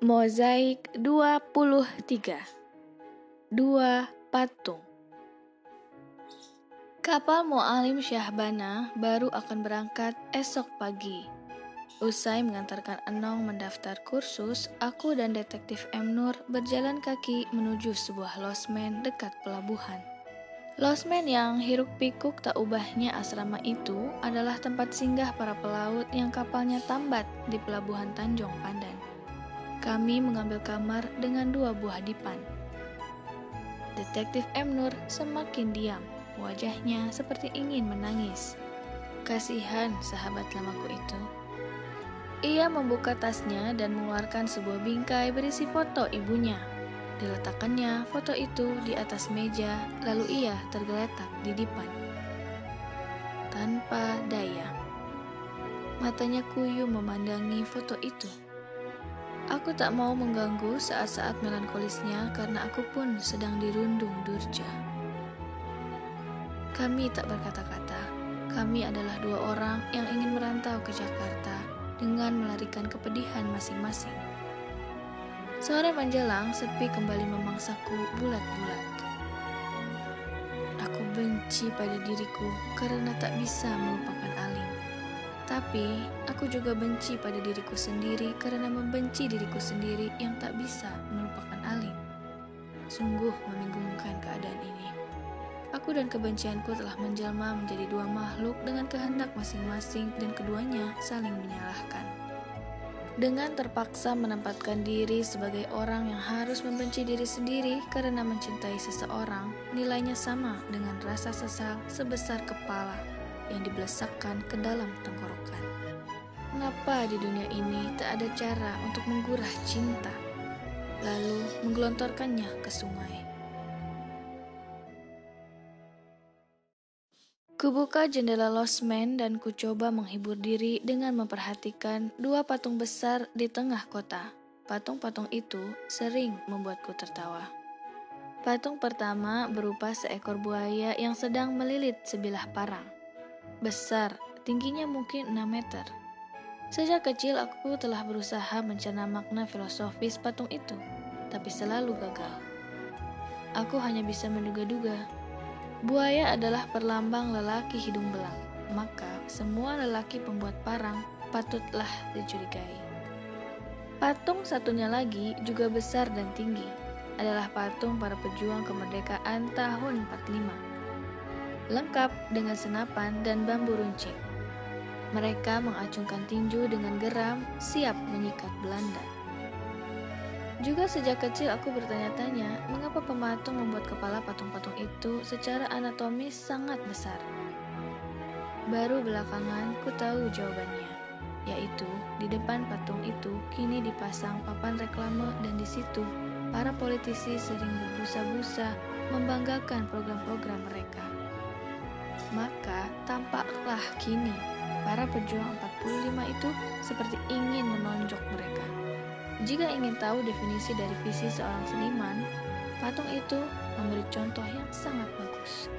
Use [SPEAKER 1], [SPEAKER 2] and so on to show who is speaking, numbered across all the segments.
[SPEAKER 1] Mozaik 23 Dua patung Kapal Mu'alim Syahbana baru akan berangkat esok pagi. Usai mengantarkan Enong mendaftar kursus, aku dan detektif M. Nur berjalan kaki menuju sebuah losmen dekat pelabuhan. Losmen yang hiruk pikuk tak ubahnya asrama itu adalah tempat singgah para pelaut yang kapalnya tambat di pelabuhan Tanjung Pandan. Kami mengambil kamar dengan dua buah dipan. Detektif M. Nur semakin diam, wajahnya seperti ingin menangis. Kasihan sahabat lamaku itu. Ia membuka tasnya dan mengeluarkan sebuah bingkai berisi foto ibunya. Diletakkannya foto itu di atas meja, lalu ia tergeletak di dipan. Tanpa daya, matanya kuyu memandangi foto itu. Aku tak mau mengganggu saat-saat melankolisnya karena aku pun sedang dirundung durja. Kami tak berkata-kata. Kami adalah dua orang yang ingin merantau ke Jakarta dengan melarikan kepedihan masing-masing. Sore menjelang, sepi kembali memangsaku bulat-bulat. Aku benci pada diriku karena tak bisa melupakan Alim. Tapi, aku juga benci pada diriku sendiri karena membenci diriku sendiri yang tak bisa melupakan Alim. Sungguh membingungkan keadaan ini. Aku dan kebencianku telah menjelma menjadi dua makhluk dengan kehendak masing-masing dan keduanya saling menyalahkan. Dengan terpaksa menempatkan diri sebagai orang yang harus membenci diri sendiri karena mencintai seseorang, nilainya sama dengan rasa sesal sebesar kepala yang dibelesakkan ke dalam tenggorokan. Mengapa di dunia ini tak ada cara untuk menggurah cinta, lalu menggelontorkannya ke sungai? Kubuka jendela losmen dan kucoba menghibur diri dengan memperhatikan dua patung besar di tengah kota. Patung-patung itu sering membuatku tertawa. Patung pertama berupa seekor buaya yang sedang melilit sebilah parang besar, tingginya mungkin 6 meter. Sejak kecil aku telah berusaha mencerna makna filosofis patung itu, tapi selalu gagal. Aku hanya bisa menduga-duga. Buaya adalah perlambang lelaki hidung belang, maka semua lelaki pembuat parang patutlah dicurigai. Patung satunya lagi juga besar dan tinggi, adalah patung para pejuang kemerdekaan tahun 45 lengkap dengan senapan dan bambu runcing. Mereka mengacungkan tinju dengan geram, siap menyikat Belanda. Juga sejak kecil aku bertanya-tanya, mengapa pematung membuat kepala patung-patung itu secara anatomis sangat besar. Baru belakangan ku tahu jawabannya, yaitu di depan patung itu kini dipasang papan reklame dan di situ para politisi sering berbusa-busa membanggakan program-program mereka. Maka tampaklah kini para pejuang 45 itu seperti ingin menonjok mereka. Jika ingin tahu definisi dari visi seorang seniman, patung itu memberi contoh yang sangat bagus.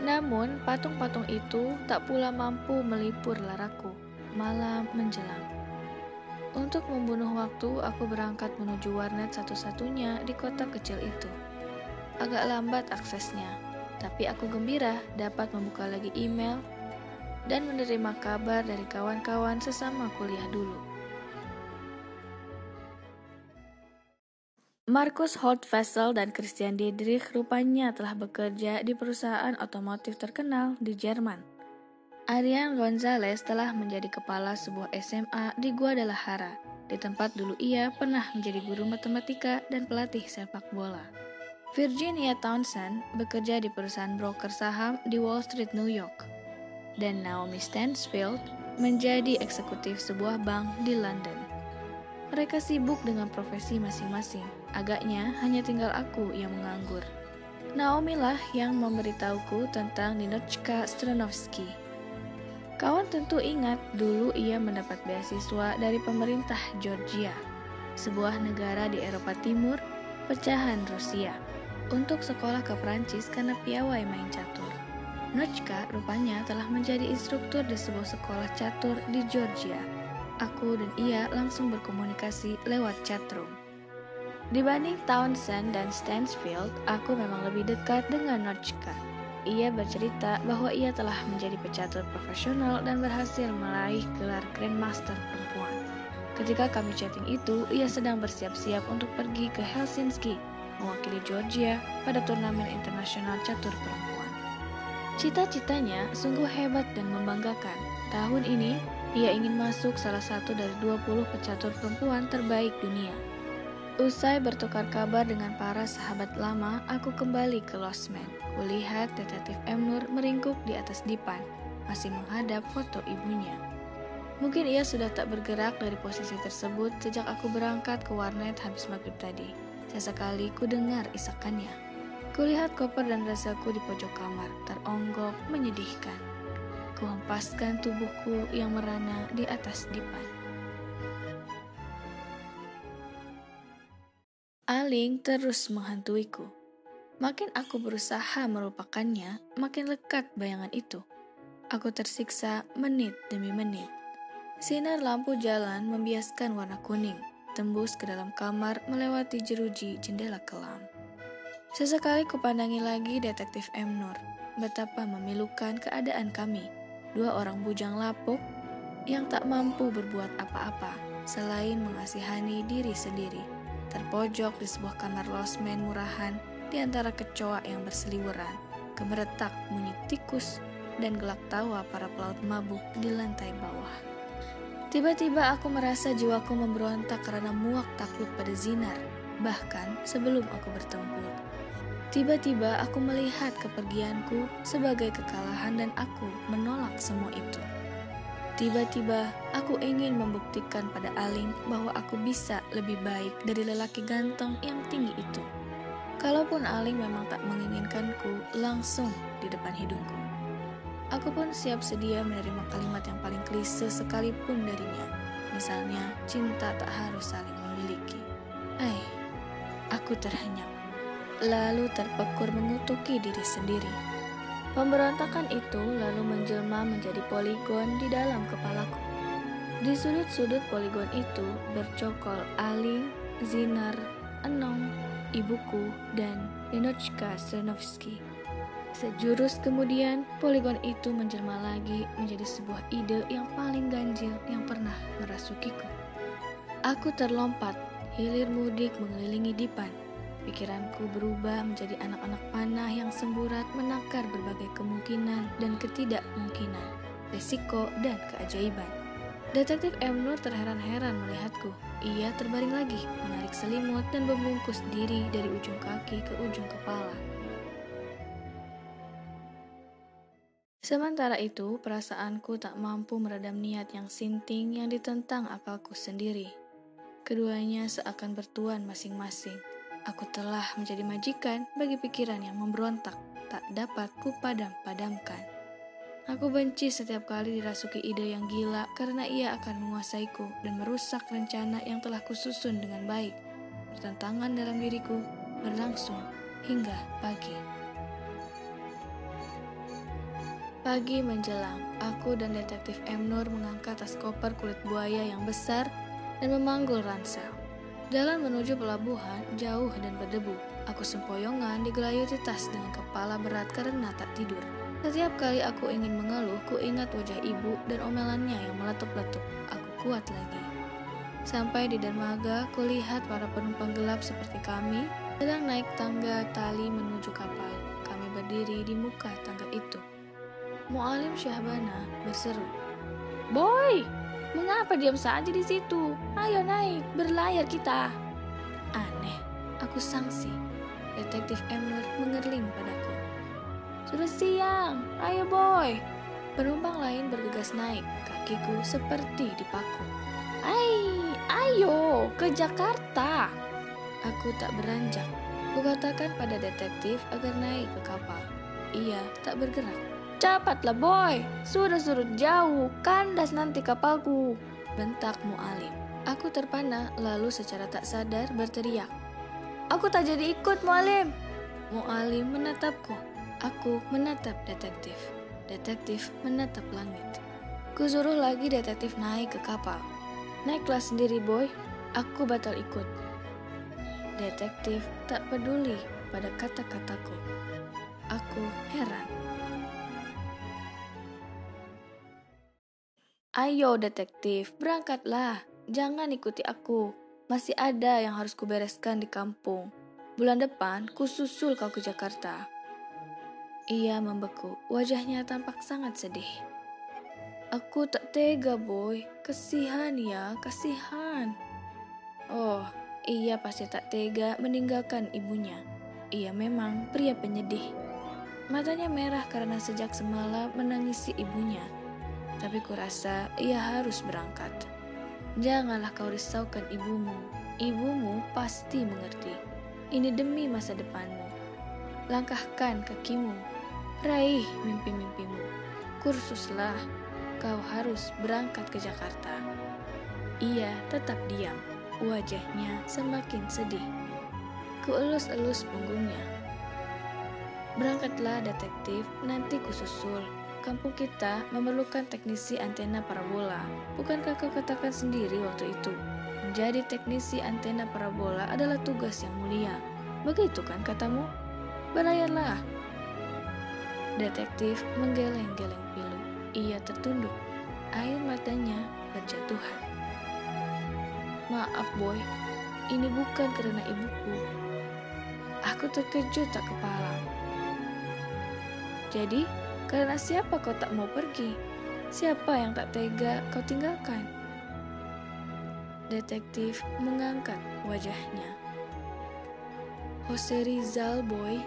[SPEAKER 1] Namun, patung-patung itu tak pula mampu melipur laraku malam menjelang. Untuk membunuh waktu, aku berangkat menuju warnet satu-satunya di kota kecil itu. Agak lambat aksesnya, tapi aku gembira dapat membuka lagi email dan menerima kabar dari kawan-kawan sesama kuliah dulu. Markus Holtfessel dan Christian Diedrich rupanya telah bekerja di perusahaan otomotif terkenal di Jerman. Arian Gonzalez telah menjadi kepala sebuah SMA di Guadalajara, di tempat dulu ia pernah menjadi guru matematika dan pelatih sepak bola. Virginia Townsend bekerja di perusahaan broker saham di Wall Street, New York. Dan Naomi Stansfield menjadi eksekutif sebuah bank di London. Mereka sibuk dengan profesi masing-masing. Agaknya hanya tinggal aku yang menganggur. Naomi lah yang memberitahuku tentang Ninochka Stranovsky. Kawan tentu ingat dulu ia mendapat beasiswa dari pemerintah Georgia, sebuah negara di Eropa Timur, pecahan Rusia untuk sekolah ke Prancis karena piawai main catur. Notchka rupanya telah menjadi instruktur di sebuah sekolah catur di Georgia. aku dan ia langsung berkomunikasi lewat chatroom. Dibanding Townsend dan Stansfield, aku memang lebih dekat dengan Notchka. Ia bercerita bahwa ia telah menjadi pecatur profesional dan berhasil meraih gelar Grandmaster perempuan. Ketika kami chatting itu, ia sedang bersiap-siap untuk pergi ke Helsinki, mewakili Georgia pada turnamen internasional catur perempuan. Cita-citanya sungguh hebat dan membanggakan. Tahun ini, ia ingin masuk salah satu dari 20 pecatur perempuan terbaik dunia. Usai bertukar kabar dengan para sahabat lama, aku kembali ke Losmen. Kulihat detektif M. Nur meringkuk di atas dipan, masih menghadap foto ibunya. Mungkin ia sudah tak bergerak dari posisi tersebut sejak aku berangkat ke warnet habis maghrib tadi. Sesekali ku dengar isakannya. Kulihat koper dan rasaku di pojok kamar, teronggok, menyedihkan. Kuhempaskan tubuhku yang merana di atas dipan. Aling terus menghantuiku. Makin aku berusaha melupakannya, makin lekat bayangan itu. Aku tersiksa menit demi menit. Sinar lampu jalan membiaskan warna kuning, tembus ke dalam kamar melewati jeruji jendela kelam. Sesekali kupandangi lagi detektif M. Nur, betapa memilukan keadaan kami dua orang bujang lapuk yang tak mampu berbuat apa-apa selain mengasihani diri sendiri, terpojok di sebuah kamar losmen murahan di antara kecoa yang berseliweran, kemeretak bunyi tikus, dan gelak tawa para pelaut mabuk di lantai bawah. Tiba-tiba aku merasa jiwaku memberontak karena muak takluk pada Zinar, bahkan sebelum aku bertempur. Tiba-tiba aku melihat kepergianku sebagai kekalahan dan aku menolak semua itu. Tiba-tiba aku ingin membuktikan pada Aling bahwa aku bisa lebih baik dari lelaki ganteng yang tinggi itu. Kalaupun Aling memang tak menginginkanku langsung di depan hidungku. Aku pun siap sedia menerima kalimat yang paling klise sekalipun darinya. Misalnya, cinta tak harus saling memiliki. Eh, aku terhenyak lalu terpekur mengutuki diri sendiri. Pemberontakan itu lalu menjelma menjadi poligon di dalam kepalaku. Di sudut-sudut poligon itu bercokol Aling, Zinar, Enong, ibuku, dan Lenochka Strenovsky. Sejurus kemudian, poligon itu menjelma lagi menjadi sebuah ide yang paling ganjil yang pernah merasukiku. Aku terlompat, hilir mudik mengelilingi Dipan, Pikiranku berubah menjadi anak-anak panah yang semburat menakar berbagai kemungkinan dan ketidakmungkinan, resiko, dan keajaiban. Detektif M. Nur terheran-heran melihatku. Ia terbaring lagi, menarik selimut dan membungkus diri dari ujung kaki ke ujung kepala. Sementara itu, perasaanku tak mampu meredam niat yang sinting yang ditentang akalku sendiri. Keduanya seakan bertuan masing-masing. Aku telah menjadi majikan bagi pikiran yang memberontak, tak dapat kupadam-padamkan. Aku benci setiap kali dirasuki ide yang gila karena ia akan menguasaiku dan merusak rencana yang telah kususun dengan baik. Pertentangan dalam diriku berlangsung hingga pagi. Pagi menjelang, aku dan detektif M. Nur mengangkat tas koper kulit buaya yang besar dan memanggul ransel. Jalan menuju pelabuhan jauh dan berdebu. Aku sempoyongan digelayuti tas dengan kepala berat karena tak tidur. Setiap kali aku ingin mengeluh, ku ingat wajah ibu dan omelannya yang meletup-letup. Aku kuat lagi. Sampai di dermaga, kulihat para penumpang gelap seperti kami sedang naik tangga tali menuju kapal. Kami berdiri di muka tangga itu. Mualim Syahbana berseru, Boy, Mengapa diam saja di situ? Ayo naik, berlayar kita. Aneh, aku sangsi. Detektif Emner mengerling padaku. Sudah siang, ayo boy. Penumpang lain bergegas naik, kakiku seperti dipaku. Ay, ayo ke Jakarta. Aku tak beranjak. Kukatakan pada detektif agar naik ke kapal. Ia tak bergerak. Cepatlah boy, sudah surut jauh, kandas nanti kapalku. Bentak Mu'alim. Aku terpana lalu secara tak sadar berteriak. Aku tak jadi ikut Mu'alim. Mu'alim menatapku. Aku menatap detektif. Detektif menatap langit. Kusuruh lagi detektif naik ke kapal. Naiklah sendiri, boy. Aku batal ikut. Detektif tak peduli pada kata-kataku. Aku heran. Ayo detektif, berangkatlah. Jangan ikuti aku. Masih ada yang harus kubereskan di kampung. Bulan depan, kususul kau ke Jakarta. Ia membeku, wajahnya tampak sangat sedih. Aku tak tega, boy. Kasihan ya, kasihan. Oh, ia pasti tak tega meninggalkan ibunya. Ia memang pria penyedih. Matanya merah karena sejak semalam menangisi ibunya. Tapi kurasa ia harus berangkat. Janganlah kau risaukan ibumu. Ibumu pasti mengerti. Ini demi masa depanmu. Langkahkan kakimu. Raih mimpi-mimpimu. Kursuslah. Kau harus berangkat ke Jakarta. Ia tetap diam. Wajahnya semakin sedih. Kuelus-elus punggungnya. Berangkatlah detektif, nanti kususul. Kampung kita memerlukan teknisi antena parabola. Bukankah kau katakan sendiri waktu itu? Menjadi teknisi antena parabola adalah tugas yang mulia. Begitu kan katamu? Berlayarlah. Detektif menggeleng-geleng pilu. Ia tertunduk. Air matanya berjatuhan. Maaf, boy. Ini bukan karena ibuku. Aku terkejut tak kepala. Jadi, karena siapa kau tak mau pergi? Siapa yang tak tega kau tinggalkan? Detektif mengangkat wajahnya. Jose Rizal, boy,